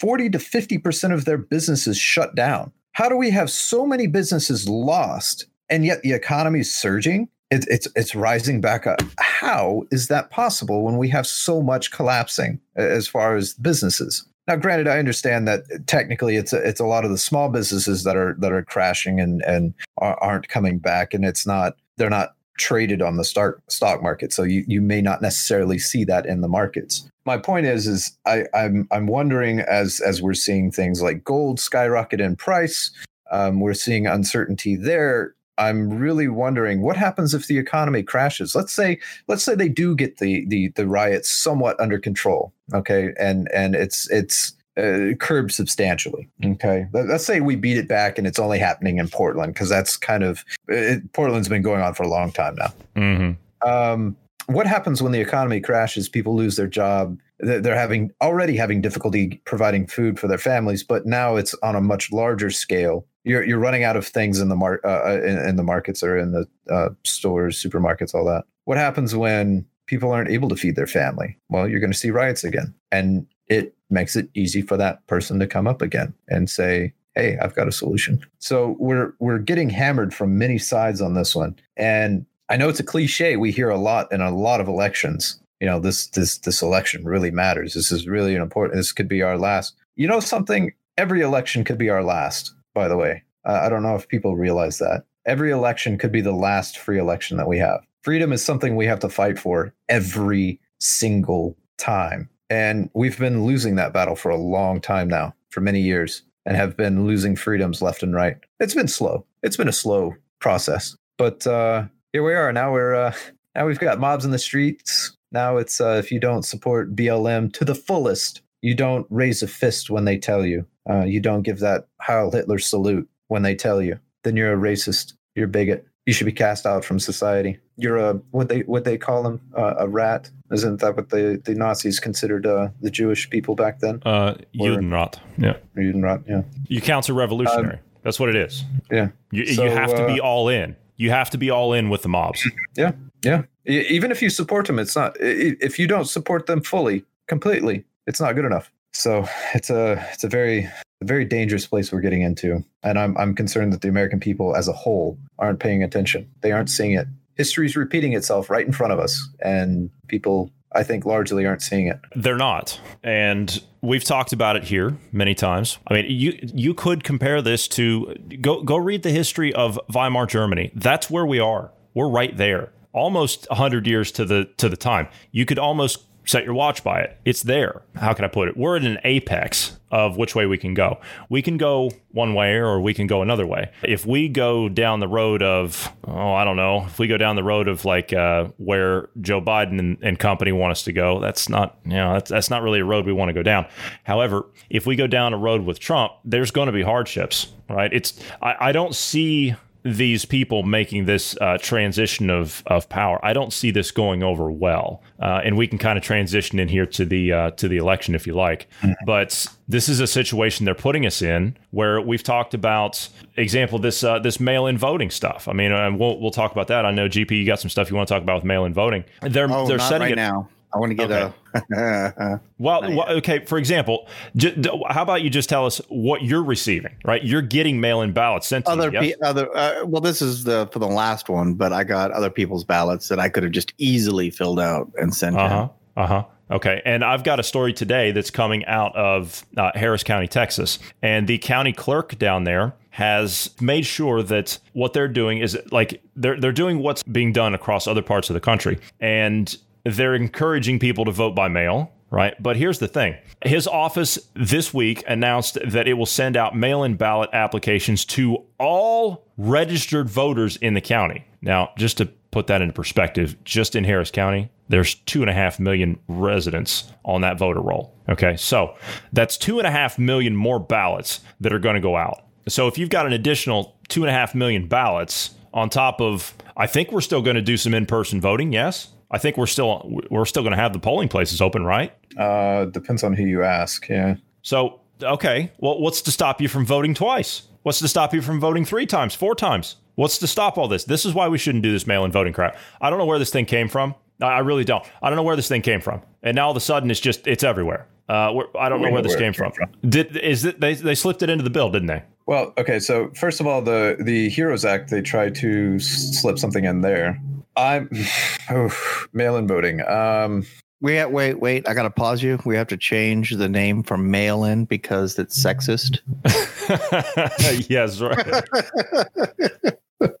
40 to 50% of their businesses shut down? How do we have so many businesses lost and yet the economy is surging? It, it's it's rising back up. How is that possible when we have so much collapsing as far as businesses? Now, granted, I understand that technically it's a, it's a lot of the small businesses that are that are crashing and and aren't coming back, and it's not they're not traded on the stock stock market, so you you may not necessarily see that in the markets. My point is is I, I'm I'm wondering as as we're seeing things like gold skyrocket in price, um, we're seeing uncertainty there. I'm really wondering what happens if the economy crashes. Let's say let's say they do get the the the riots somewhat under control, okay, and and it's it's uh, curbed substantially. Okay, let's say we beat it back and it's only happening in Portland because that's kind of it, Portland's been going on for a long time now. Mm-hmm. Um, what happens when the economy crashes? People lose their job. They're having already having difficulty providing food for their families, but now it's on a much larger scale you're you're running out of things in the mar- uh, uh, in, in, the markets or in the uh, stores, supermarkets, all that. What happens when people aren't able to feed their family? Well, you're going to see riots again, and it makes it easy for that person to come up again and say, "Hey, I've got a solution." So we're we're getting hammered from many sides on this one, and I know it's a cliche we hear a lot in a lot of elections. You know, this this this election really matters. This is really an important. This could be our last. You know, something. Every election could be our last. By the way, uh, I don't know if people realize that every election could be the last free election that we have. Freedom is something we have to fight for every single time, and we've been losing that battle for a long time now, for many years, and have been losing freedoms left and right. It's been slow. It's been a slow process, but uh, here we are. Now we're uh, now we've got mobs in the streets. Now it's uh, if you don't support BLM to the fullest, you don't raise a fist when they tell you. Uh, you don't give that Heil Hitler salute when they tell you. Then you're a racist. You're a bigot. You should be cast out from society. You're a what they what they call them uh, a rat. Isn't that what the, the Nazis considered uh, the Jewish people back then? Uh, Judenrat. Yeah. Judenrat. Yeah. You counter revolutionary. That's what it is. Yeah. You, So, you have to be uh, all in. You have to be all in with the mobs. Yeah, yeah. Even if you support them, it's not. If you don't support them fully, completely, it's not good enough. So it's a it's a very very dangerous place we're getting into, and I'm I'm concerned that the American people as a whole aren't paying attention. They aren't seeing it. History's repeating itself right in front of us, and people, I think, largely aren't seeing it. They're not, and we've talked about it here many times. I mean, you you could compare this to go go read the history of Weimar Germany. That's where we are. We're right there, almost hundred years to the to the time. You could almost set your watch by it. It's there. How can I put it? We're at an apex of which way we can go. We can go one way or we can go another way. If we go down the road of, oh, I don't know, if we go down the road of like uh, where Joe Biden and, and company want us to go, that's not, you know, that's, that's not really a road we want to go down. However, if we go down a road with Trump, there's going to be hardships, right? It's, I, I don't see these people making this uh, transition of of power. I don't see this going over well, uh, and we can kind of transition in here to the uh, to the election if you like. But this is a situation they're putting us in where we've talked about example this uh, this mail in voting stuff. I mean, uh, we'll we'll talk about that. I know GP, you got some stuff you want to talk about with mail in voting. They're Oh, they're setting right it now. I want to get a. well, well, okay. For example, j- d- how about you just tell us what you're receiving? Right, you're getting mail-in ballots sent to other you. yes? pe- other. Uh, well, this is the for the last one, but I got other people's ballots that I could have just easily filled out and sent. Uh huh. Uh huh. Okay. And I've got a story today that's coming out of uh, Harris County, Texas. And the county clerk down there has made sure that what they're doing is like they're, they're doing what's being done across other parts of the country. And they're encouraging people to vote by mail. Right. But here's the thing his office this week announced that it will send out mail in ballot applications to all registered voters in the county. Now, just to put that into perspective, just in Harris County, there's two and a half million residents on that voter roll. Okay. So that's two and a half million more ballots that are going to go out. So if you've got an additional two and a half million ballots on top of, I think we're still going to do some in person voting. Yes. I think we're still we're still going to have the polling places open, right? Uh, depends on who you ask. Yeah. So okay, well, what's to stop you from voting twice? What's to stop you from voting three times, four times? What's to stop all this? This is why we shouldn't do this mail-in voting crap. I don't know where this thing came from. I really don't. I don't know where this thing came from, and now all of a sudden it's just it's everywhere. Uh, I don't We know where know this where came came from. Did is it they they slipped it into the bill, didn't they? Well, okay. So first of all, the the Heroes Act they tried to slip something in there. I'm oh, mail-in voting. Um, We ha- wait, wait. I got to pause you. We have to change the name from mail in because it's sexist. yes, right.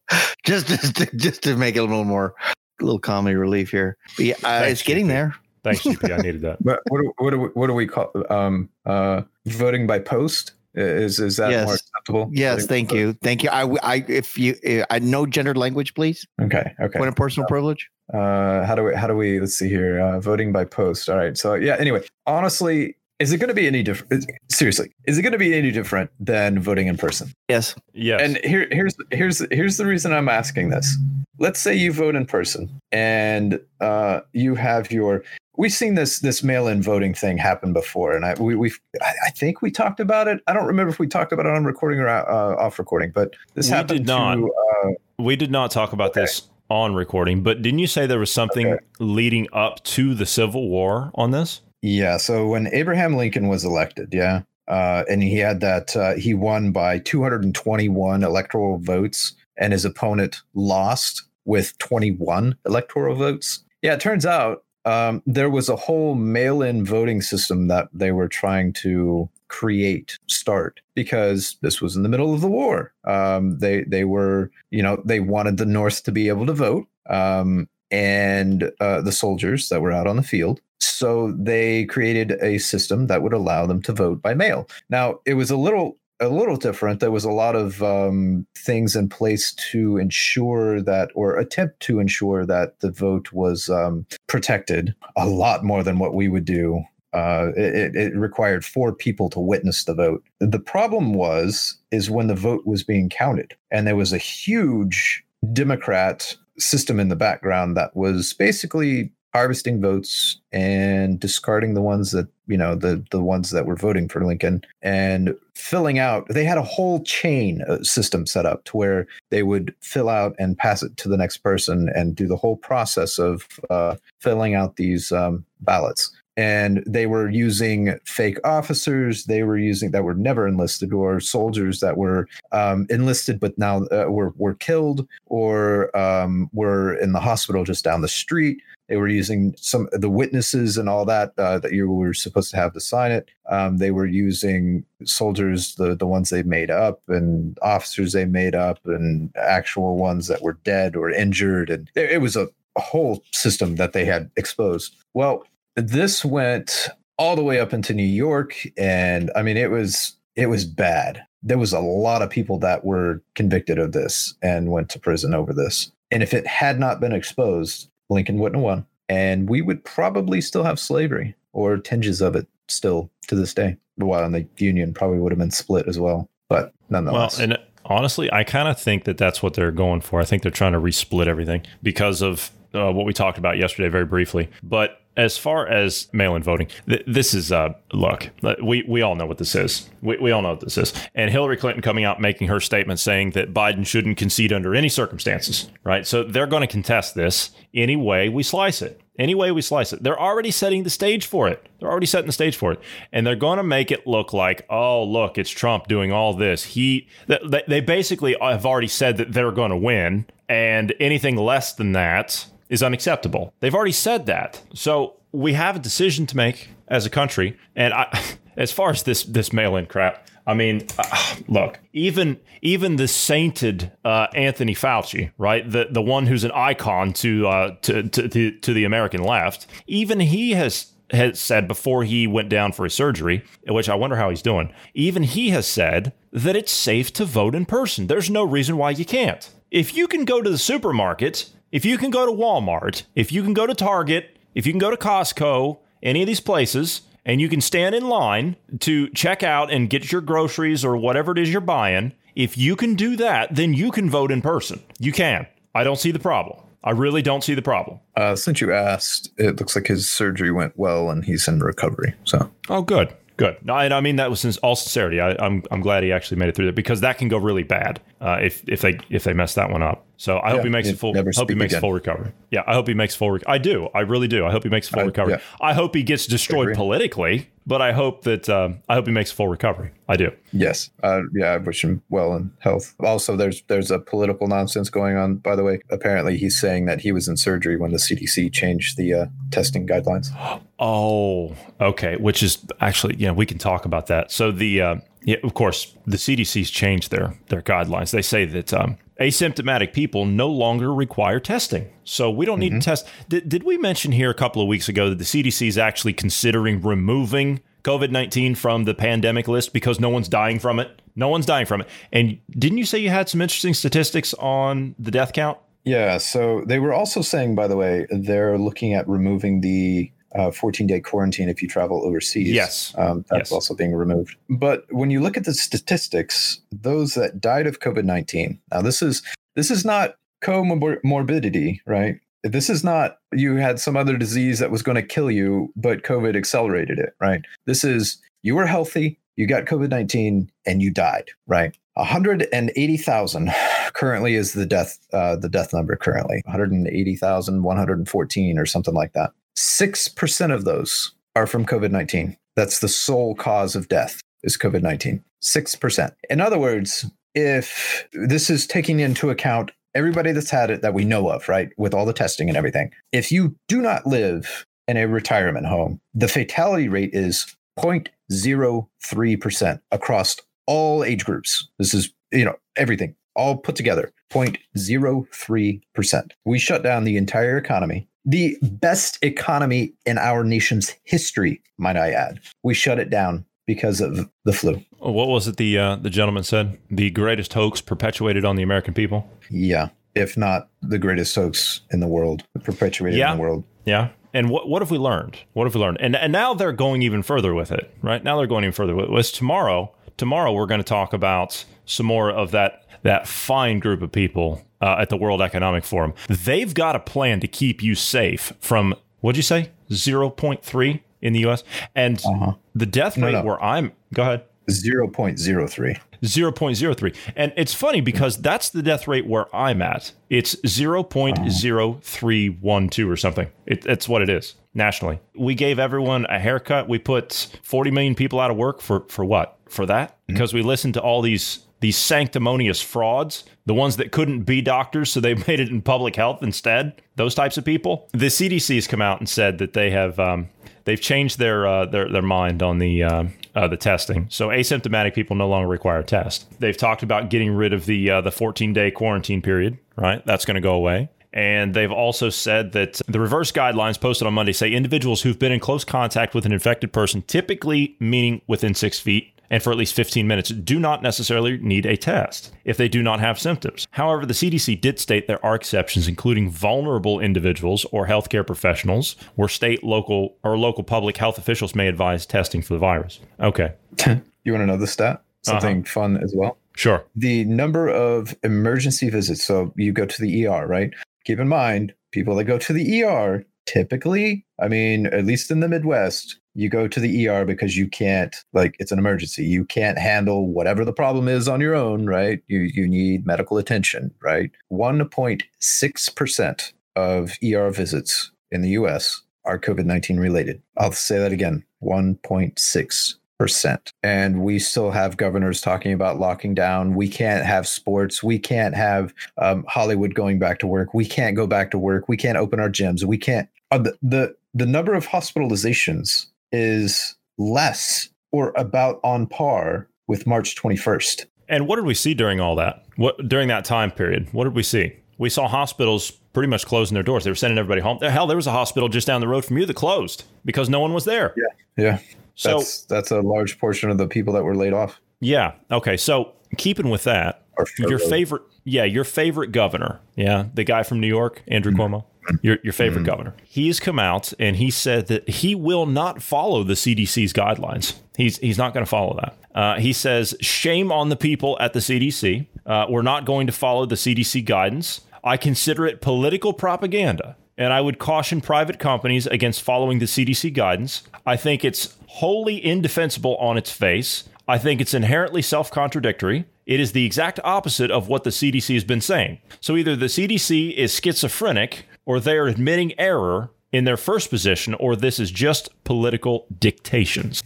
just, just, to, just to make it a little more, a little comedy relief here. But yeah, uh, it's getting there. Thanks, GP. I needed that. but what do, what do we, what do we call um uh voting by post? Is is that Yes. more acceptable? Yes, thank you, thank you. I, I, if you, uh, I know gendered language, please. Okay. Okay. Point of personal privilege. uh how do we how do we let's see here uh voting by post all right so yeah anyway honestly is it going to be any different seriously is it going to be any different than voting in person Yes. Yes. and here here's here's here's the reason i'm asking this let's say you vote in person and uh you have your we've seen this this mail-in voting thing happen before and i we, we've I, I think we talked about it i don't remember if we talked about it on recording or uh, off recording but this We happened did not. to uh, We did not talk about this on recording, but didn't you say there was something Okay. leading up to the Civil War on this? Yeah. So when Abraham Lincoln was elected, yeah, uh, and he had that, uh, he won by 221 electoral votes, and his opponent lost with 21 electoral votes. Yeah, it turns out um, there was a whole mail-in voting system that they were trying to create start because this was in the middle of the war. Um, they they were you know they wanted the north to be able to vote um, and uh, the soldiers that were out on the field. So they created a system that would allow them to vote by mail. Now it was a little a little different. There was a lot of um, things in place to ensure that, or attempt to ensure that the vote was um, protected a lot more than what we would do. Uh, it, it required four people to witness the vote. The problem was is when the vote was being counted, and there was a huge Democrat system in the background that was basically harvesting votes and discarding the ones that you know the the ones that were voting for Lincoln and filling out they had a whole chain uh, system set up to where they would fill out and pass it to the next person and do the whole process of uh, filling out these um, ballots and they were using fake officers they were using that were never enlisted or soldiers that were um, enlisted but now uh, were, were killed or um, were in the hospital just down the street they were using some the witnesses and all that uh, that you were supposed to have to sign it. Um, they were using soldiers, the the ones they made up, and officers they made up, and actual ones that were dead or injured, and it, it was a, a whole system that they had exposed. Well, this went all the way up into New York, and I mean it was it was bad. There was a lot of people that were convicted of this and went to prison over this. And if it had not been exposed, Lincoln wouldn't have won. And we would probably still have slavery or tinges of it still to this day. While the Union probably would have been split as well. But nonetheless. Well, and honestly, I kind of think that that's what they're going for. I think they're trying to resplit everything because of uh, what we talked about yesterday very briefly. But as far as mail-in voting, th- this is uh, look. We we all know what this is. We, we all know what this is. And Hillary Clinton coming out making her statement saying that Biden shouldn't concede under any circumstances. Right. So they're going to contest this any way we slice it. Any way we slice it, they're already setting the stage for it. They're already setting the stage for it, and they're going to make it look like, oh, look, it's Trump doing all this. He, they, they basically have already said that they're going to win, and anything less than that is unacceptable. They've already said that. So we have a decision to make as a country. And I, as far as this this mail in crap, I mean, uh, look, even even the sainted uh, Anthony Fauci, right, the the one who's an icon to, uh, to, to to to the American left, even he has has said before he went down for his surgery, which I wonder how he's doing. Even he has said that it's safe to vote in person. There's no reason why you can't. If you can go to the supermarket if you can go to Walmart, if you can go to Target, if you can go to Costco, any of these places, and you can stand in line to check out and get your groceries or whatever it is you're buying, if you can do that, then you can vote in person. You can. I don't see the problem. I really don't see the problem. Uh, since you asked, it looks like his surgery went well and he's in recovery. So, oh, good. Good. No, and I mean that was in all sincerity. I, am I'm, I'm glad he actually made it through that because that can go really bad uh, if if they if they mess that one up. So I yeah, hope he makes a full. Hope he makes again. full recovery. Yeah, I hope he makes full. Rec- I do. I really do. I hope he makes full I, recovery. Yeah. I hope he gets destroyed politically but I hope that uh, I hope he makes full recovery. I do. Yes. Uh, yeah, I wish him well in health. Also, there's there's a political nonsense going on. By the way, apparently he's saying that he was in surgery when the CDC changed the uh, testing guidelines. Oh, okay. Which is actually, yeah, we can talk about that. So the uh, yeah, of course, the CDC's changed their their guidelines. They say that um, asymptomatic people no longer require testing. So we don't need mm-hmm. to test. Did, did we mention here a couple of weeks ago that the CDC is actually considering removing COVID 19 from the pandemic list because no one's dying from it? No one's dying from it. And didn't you say you had some interesting statistics on the death count? Yeah. So they were also saying, by the way, they're looking at removing the uh, 14 day quarantine if you travel overseas. Yes. Um, that's yes. also being removed. But when you look at the statistics, those that died of COVID 19, now this is this is not comorbidity, right? This is not you had some other disease that was going to kill you, but COVID accelerated it, right? This is you were healthy, you got COVID 19, and you died, right? 180,000 currently is the death uh, the death number currently 180,114 or something like that. 6% of those are from COVID 19. That's the sole cause of death is COVID 19. 6%. In other words, if this is taking into account everybody that's had it that we know of, right, with all the testing and everything, if you do not live in a retirement home. The fatality rate is 0.03% across all age groups. This is, you know, everything all put together 0.03%. We shut down the entire economy. The best economy in our nation's history, might I add. We shut it down because of the flu. What was it the uh, the gentleman said? The greatest hoax perpetuated on the American people? Yeah, if not the greatest hoax in the world, perpetuated Yeah. in the world. Yeah. And what what have we learned? What have we learned? And and now they're going even further with it, right? Now they're going even further with it. Was tomorrow. Tomorrow we're going to talk about some more of that that fine group of people uh, at the World Economic Forum. They've got a plan to keep you safe from what'd you say zero point three in the U.S. and Uh-huh. the death rate no. where I'm. Go ahead. 0.03. 0.03. And it's funny because that's the death rate where I'm at. It's 0.0312 or something. It, it's what it is nationally. We gave everyone a haircut. We put 40 million people out of work for, for what? For that? Because we listened to all these these sanctimonious frauds, the ones that couldn't be doctors, so they made it in public health instead. Those types of people. The CDC has come out and said that they have um, they've changed their uh, their their mind on the uh, uh, the testing. So asymptomatic people no longer require a test. They've talked about getting rid of the uh, the 14 day quarantine period. Right, that's going to go away. And they've also said that the reverse guidelines posted on Monday say individuals who've been in close contact with an infected person, typically meaning within six feet, and for at least 15 minutes do not necessarily need a test if they do not have symptoms. However, the CDC did state there are exceptions, including vulnerable individuals or healthcare professionals, where state, local, or local public health officials may advise testing for the virus. Okay, You want to know the stat? Something fun as well. sure. The number of emergency visits. So you go to the ER, right? Keep in mind, people that go to the ER typically, I mean, at least in the Midwest, you go to the ER because you can't, like, it's an emergency. You can't handle whatever the problem is on your own, right? You you need medical attention, right? 1.6% of ER visits in the US are COVID 19 related. I'll say that again 1.6 percent. And we still have governors talking about locking down. We can't have sports. We can't have um, Hollywood going back to work. We can't go back to work. We can't open our gyms. We can't. Uh, the, the the number of hospitalizations is less or about on par with March 21st. And what did we see during all that? What during that time period? What did we see? We saw hospitals pretty much closing their doors. They were sending everybody home. Hell, there was a hospital just down the road from you that closed because no one was there. Yeah, Yeah. So that's that's a large portion of the people that were laid off. yeah, okay. So keeping with that, your favorite, yeah, your favorite governor, yeah, the guy from New York, Andrew mm-hmm. Cuomo, your your favorite governor. He's come out and he said that he will not follow the CDC's guidelines. He's he's not going to follow that. Uh, he says, "Shame on the people at the CDC. Uh, we're not going to follow the CDC guidance. I consider it political propaganda." And I would caution private companies against following the CDC guidance. I think it's wholly indefensible on its face. I think it's inherently self contradictory. It is the exact opposite of what the CDC has been saying. So either the CDC is schizophrenic or they are admitting error in their first position, or this is just political dictations.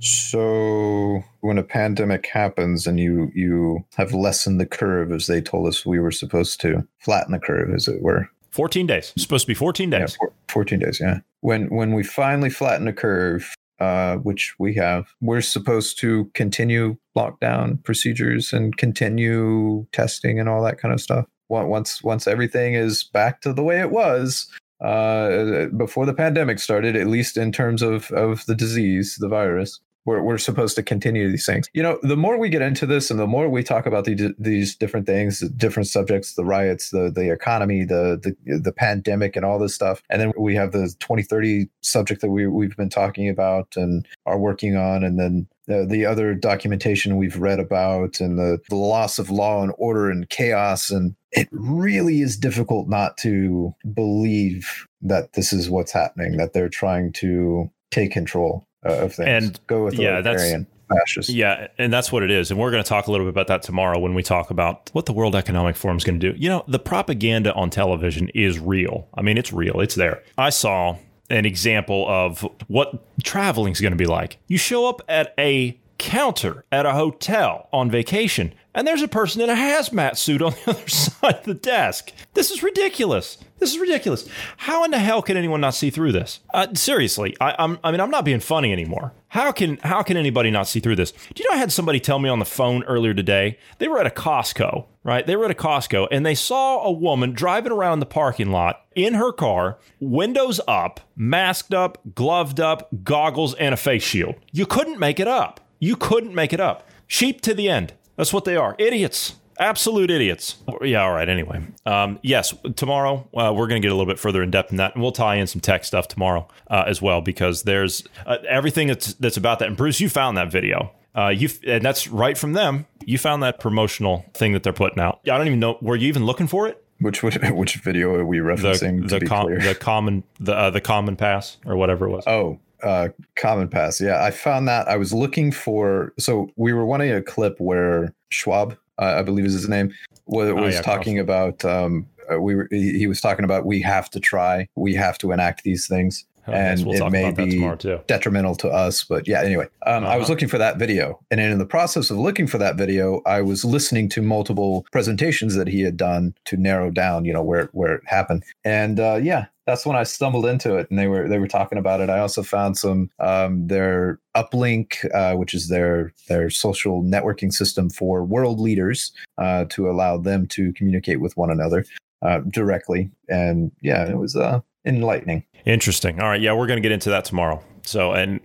So when a pandemic happens and you you have lessened the curve as they told us we were supposed to flatten the curve as it were 14 days. It's supposed to be 14 yeah days. four, 14 days yeah when when we finally flatten the curve uh, which we have we're supposed to continue lockdown procedures and continue testing and all that kind of stuff once once everything is back to the way it was uh, before the pandemic started, at least in terms of, of the disease, the virus. We're, we're supposed to continue these things. You know, the more we get into this and the more we talk about the, these different things, different subjects, the riots, the, the economy, the, the, the pandemic and all this stuff. And then we have the 2030 subject that we, we've been talking about and are working on. And then the, the other documentation we've read about and the, the loss of law and order and chaos. And it really is difficult not to believe that this is what's happening, that they're trying to take control Uh, of things. And, go with yeah, that's- fascist. Yeah, and that's what it is. And we're going to talk a little bit about that tomorrow when we talk about what the World Economic Forum is going to do. You know, the propaganda on television is real. I mean, it's real, it's there. I saw an example of what traveling is going to be like. You show up at a counter at a hotel on vacation, and there's a person in a hazmat suit on the other side of the desk. This is ridiculous. This is ridiculous. How in the hell can anyone not see through this? Uh, seriously, I, I'm, I mean, I'm not being funny anymore. How can how can anybody not see through this? Do you know I had somebody tell me on the phone earlier today? They were at a Costco, right? They were at a Costco and they saw a woman driving around the parking lot in her car, windows up, masked up, gloved up, goggles, and a face shield. You couldn't make it up. You couldn't make it up. Sheep to the end. That's what they are. Idiots. Absolute idiots. Yeah, all right. Anyway, um, yes, tomorrow uh, we're going to get a little bit further in depth in that, and we'll tie in some tech stuff tomorrow uh, as well because there's uh, everything that's that's about that. And Bruce, you found that video. Uh, you and that's right from them. You found that promotional thing that they're putting out. I don't even know. Were you even looking for it? Which which, which video are we referencing? The the, com- the common the uh, the common pass or whatever it was. Oh, uh, common pass. Yeah, I found that. I was looking for. So we were wanting a clip where Schwab uh, I believe is his name, was, oh, was yeah, talking about. Um, uh, we were, he was talking about we have to try, we have to enact these things. Oh, and we'll it may be detrimental to us. But yeah, anyway, um, uh-huh. I was uh-huh. looking for that video. And in the process of looking for that video, I was listening to multiple presentations that he had done to narrow down, you know, where, where it happened. And uh, yeah, that's when I stumbled into it, and they were they were talking about it. I also found some um, their uplink, uh, which is their their social networking system for world leaders uh, to allow them to communicate with one another uh, directly. And yeah, it was uh, enlightening. Interesting. All right, yeah, we're going to get into that tomorrow. So and,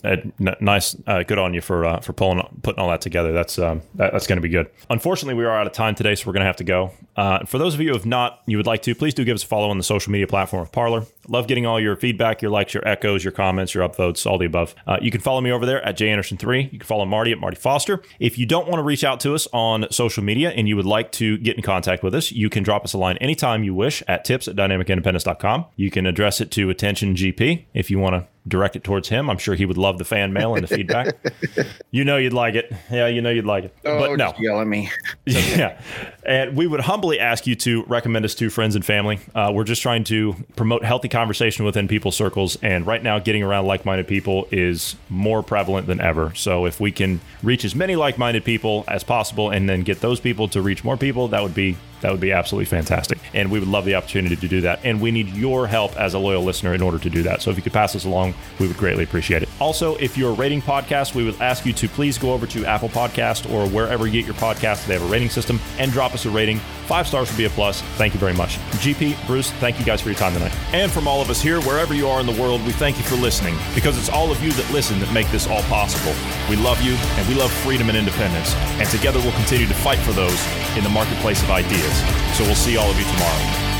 nice, uh, good on you for uh, for pulling putting all that together. That's um, that, that's going to be good. Unfortunately, we are out of time today, so we're going to have to go. Uh, for those of you who have not, you would like to, please do give us a follow on the social media platform of Parler. Love getting all your feedback, your likes, your echoes, your comments, your upvotes, all the above. Uh, you can follow me over there at janderson3. You can follow Marty at Marty Foster. If you don't want to reach out to us on social media and you would like to get in contact with us, you can drop us a line anytime you wish at tips at dynamicindependence.com. You can address it to attention GP if you want to direct it towards him. I'm sure he would love the fan mail and the feedback. you know you'd like it. Yeah, you know you'd like it. Oh, but no. yell at me. yeah. And we would humbly ask you to recommend us to friends and family. Uh, we're just trying to promote healthy conversation within people's circles. And right now, getting around like minded people is more prevalent than ever. So if we can reach as many like minded people as possible and then get those people to reach more people, that would be that would be absolutely fantastic. And we would love the opportunity to do that. And we need your help as a loyal listener in order to do that. So if you could pass us along, we would greatly appreciate it. Also, if you're rating podcasts, we would ask you to please go over to Apple Podcast or wherever you get your podcast. They have a rating system and drop us a rating. Five stars would be a plus. Thank you very much. GP, Bruce, thank you guys for your time tonight. And from all of us here, wherever you are in the world, we thank you for listening because it's all of you that listen that make this all possible. We love you and we love freedom and independence. And together we'll continue to fight for those in the marketplace of ideas. So we'll see all of you tomorrow.